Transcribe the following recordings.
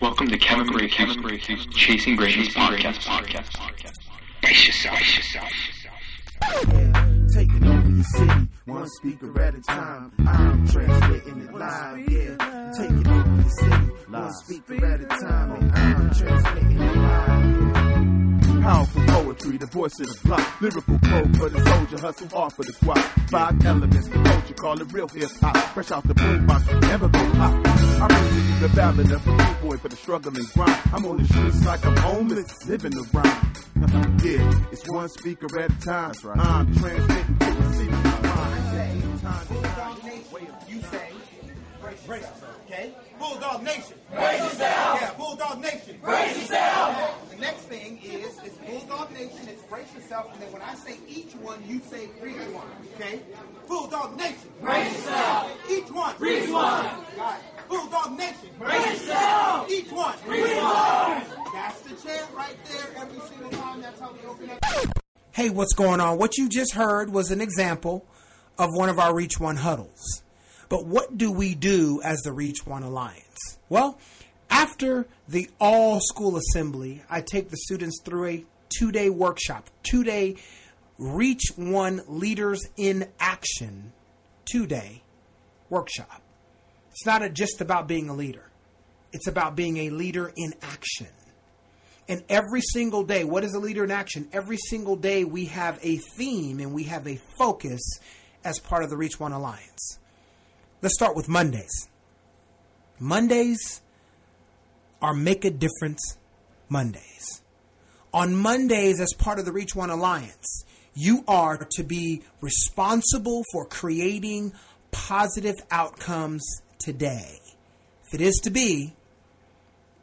Welcome to Kevin Bracy's Chasing Greatness podcast. podcast. Brace yourself. Brace yourself. Taking over your city, one speaker at a time. I'm transmitting it live, yeah. Taking over your city, one speaker at a time. I'm transmitting it live, the voice of the block. Lyrical code for the soldier, hustle hard for the squad. Five elements, the culture, call it real hip hop. Fresh out the boombox, never go pop. I'm really the ballad of a blue boy for the struggle and grind. I'm on the streets like I'm homeless, living the rhyme. yeah, it's one speaker at a time. I'm transmitting yourself, and then when I say each one, you say each one, okay? Bulldog Nation. Brace yourself. Each one. Each one. Got it. Bulldog Nation. Brace yourself. Each one. Each one. That's the chant right there every single time. That's how we open up. Hey, what's going on? What you just heard was an example of one of our Reach One huddles. But what do we do as the Reach One Alliance? Well, after the all school assembly, I take the students through a two day workshop, two day Reach One Leaders in Action two day workshop. It's not a, just about being a leader, it's about being a leader in action. And every single day, what is a leader in action? Every single day, we have a theme and we have a focus as part of the Reach One Alliance. Let's start with Mondays. Mondays are Make a Difference Mondays. On Mondays, as part of the Reach One Alliance, you are to be responsible for creating positive outcomes today. If it is to be,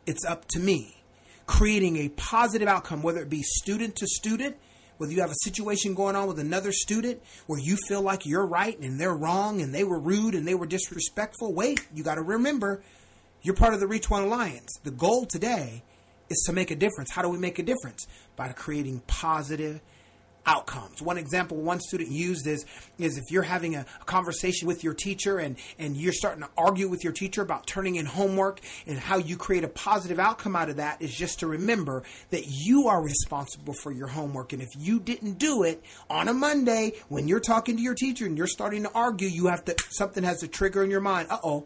it's up to me. Creating a positive outcome, whether it be student to student, whether you have a situation going on with another student where you feel like you're right and they're wrong and they were rude and they were disrespectful, wait, you got to remember you're part of the Reach One Alliance. The goal today is to make a difference. How do we make a difference? By creating positive outcomes. One example one student used is is if you're having a, a, conversation with your teacher and and you're starting to argue with your teacher about turning in homework and how you create a positive outcome out of that is just to remember that you are responsible for your homework and if you didn't do it on a Monday when you're talking to your teacher and you're starting to argue you have to something has to trigger in your mind uh-oh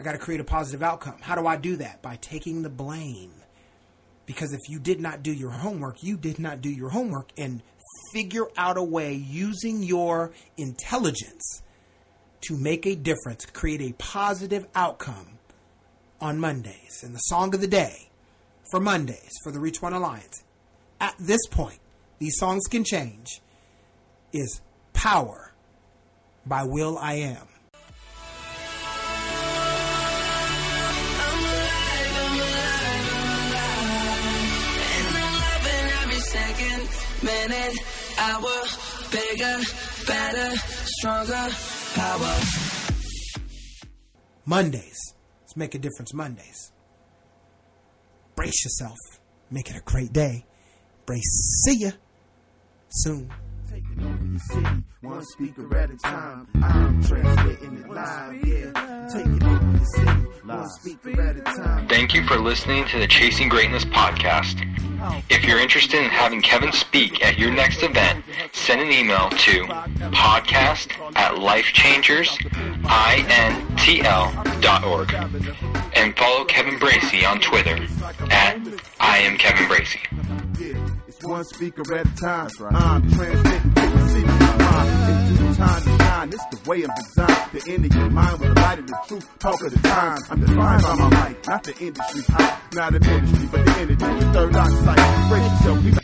I got to create a positive outcome how do I do that by taking the blame because if you did not do your homework, you did not do your homework and figure out a way using your intelligence to make a difference, create a positive outcome on Mondays. And the song of the day for Mondays for the Reach One Alliance, at this point, these songs can change, is Power by Will I Am. Minute, hour, bigger, better, stronger, power. Mondays. Let's make a difference Mondays. Brace yourself. Make it a great day. Brace. See ya soon. Taking over your city, one speaker at a time. I'm transmitting it live, yeah. Taking over your city, one speaker at a time. Thank you for listening to the Chasing Greatness podcast. If you're interested in having Kevin speak at your next event, send an email to podcast at lifechangersintl.org and follow Kevin Bracy on Twitter at I am Kevin Bracy. One speaker at a time. I'm way I'm designed. The end of your mind with the light of the truth. Talk of the time. I'm defined by my mic, not the industry hype. Not the ministry, but the energy. The third eye sight. Brace yourself.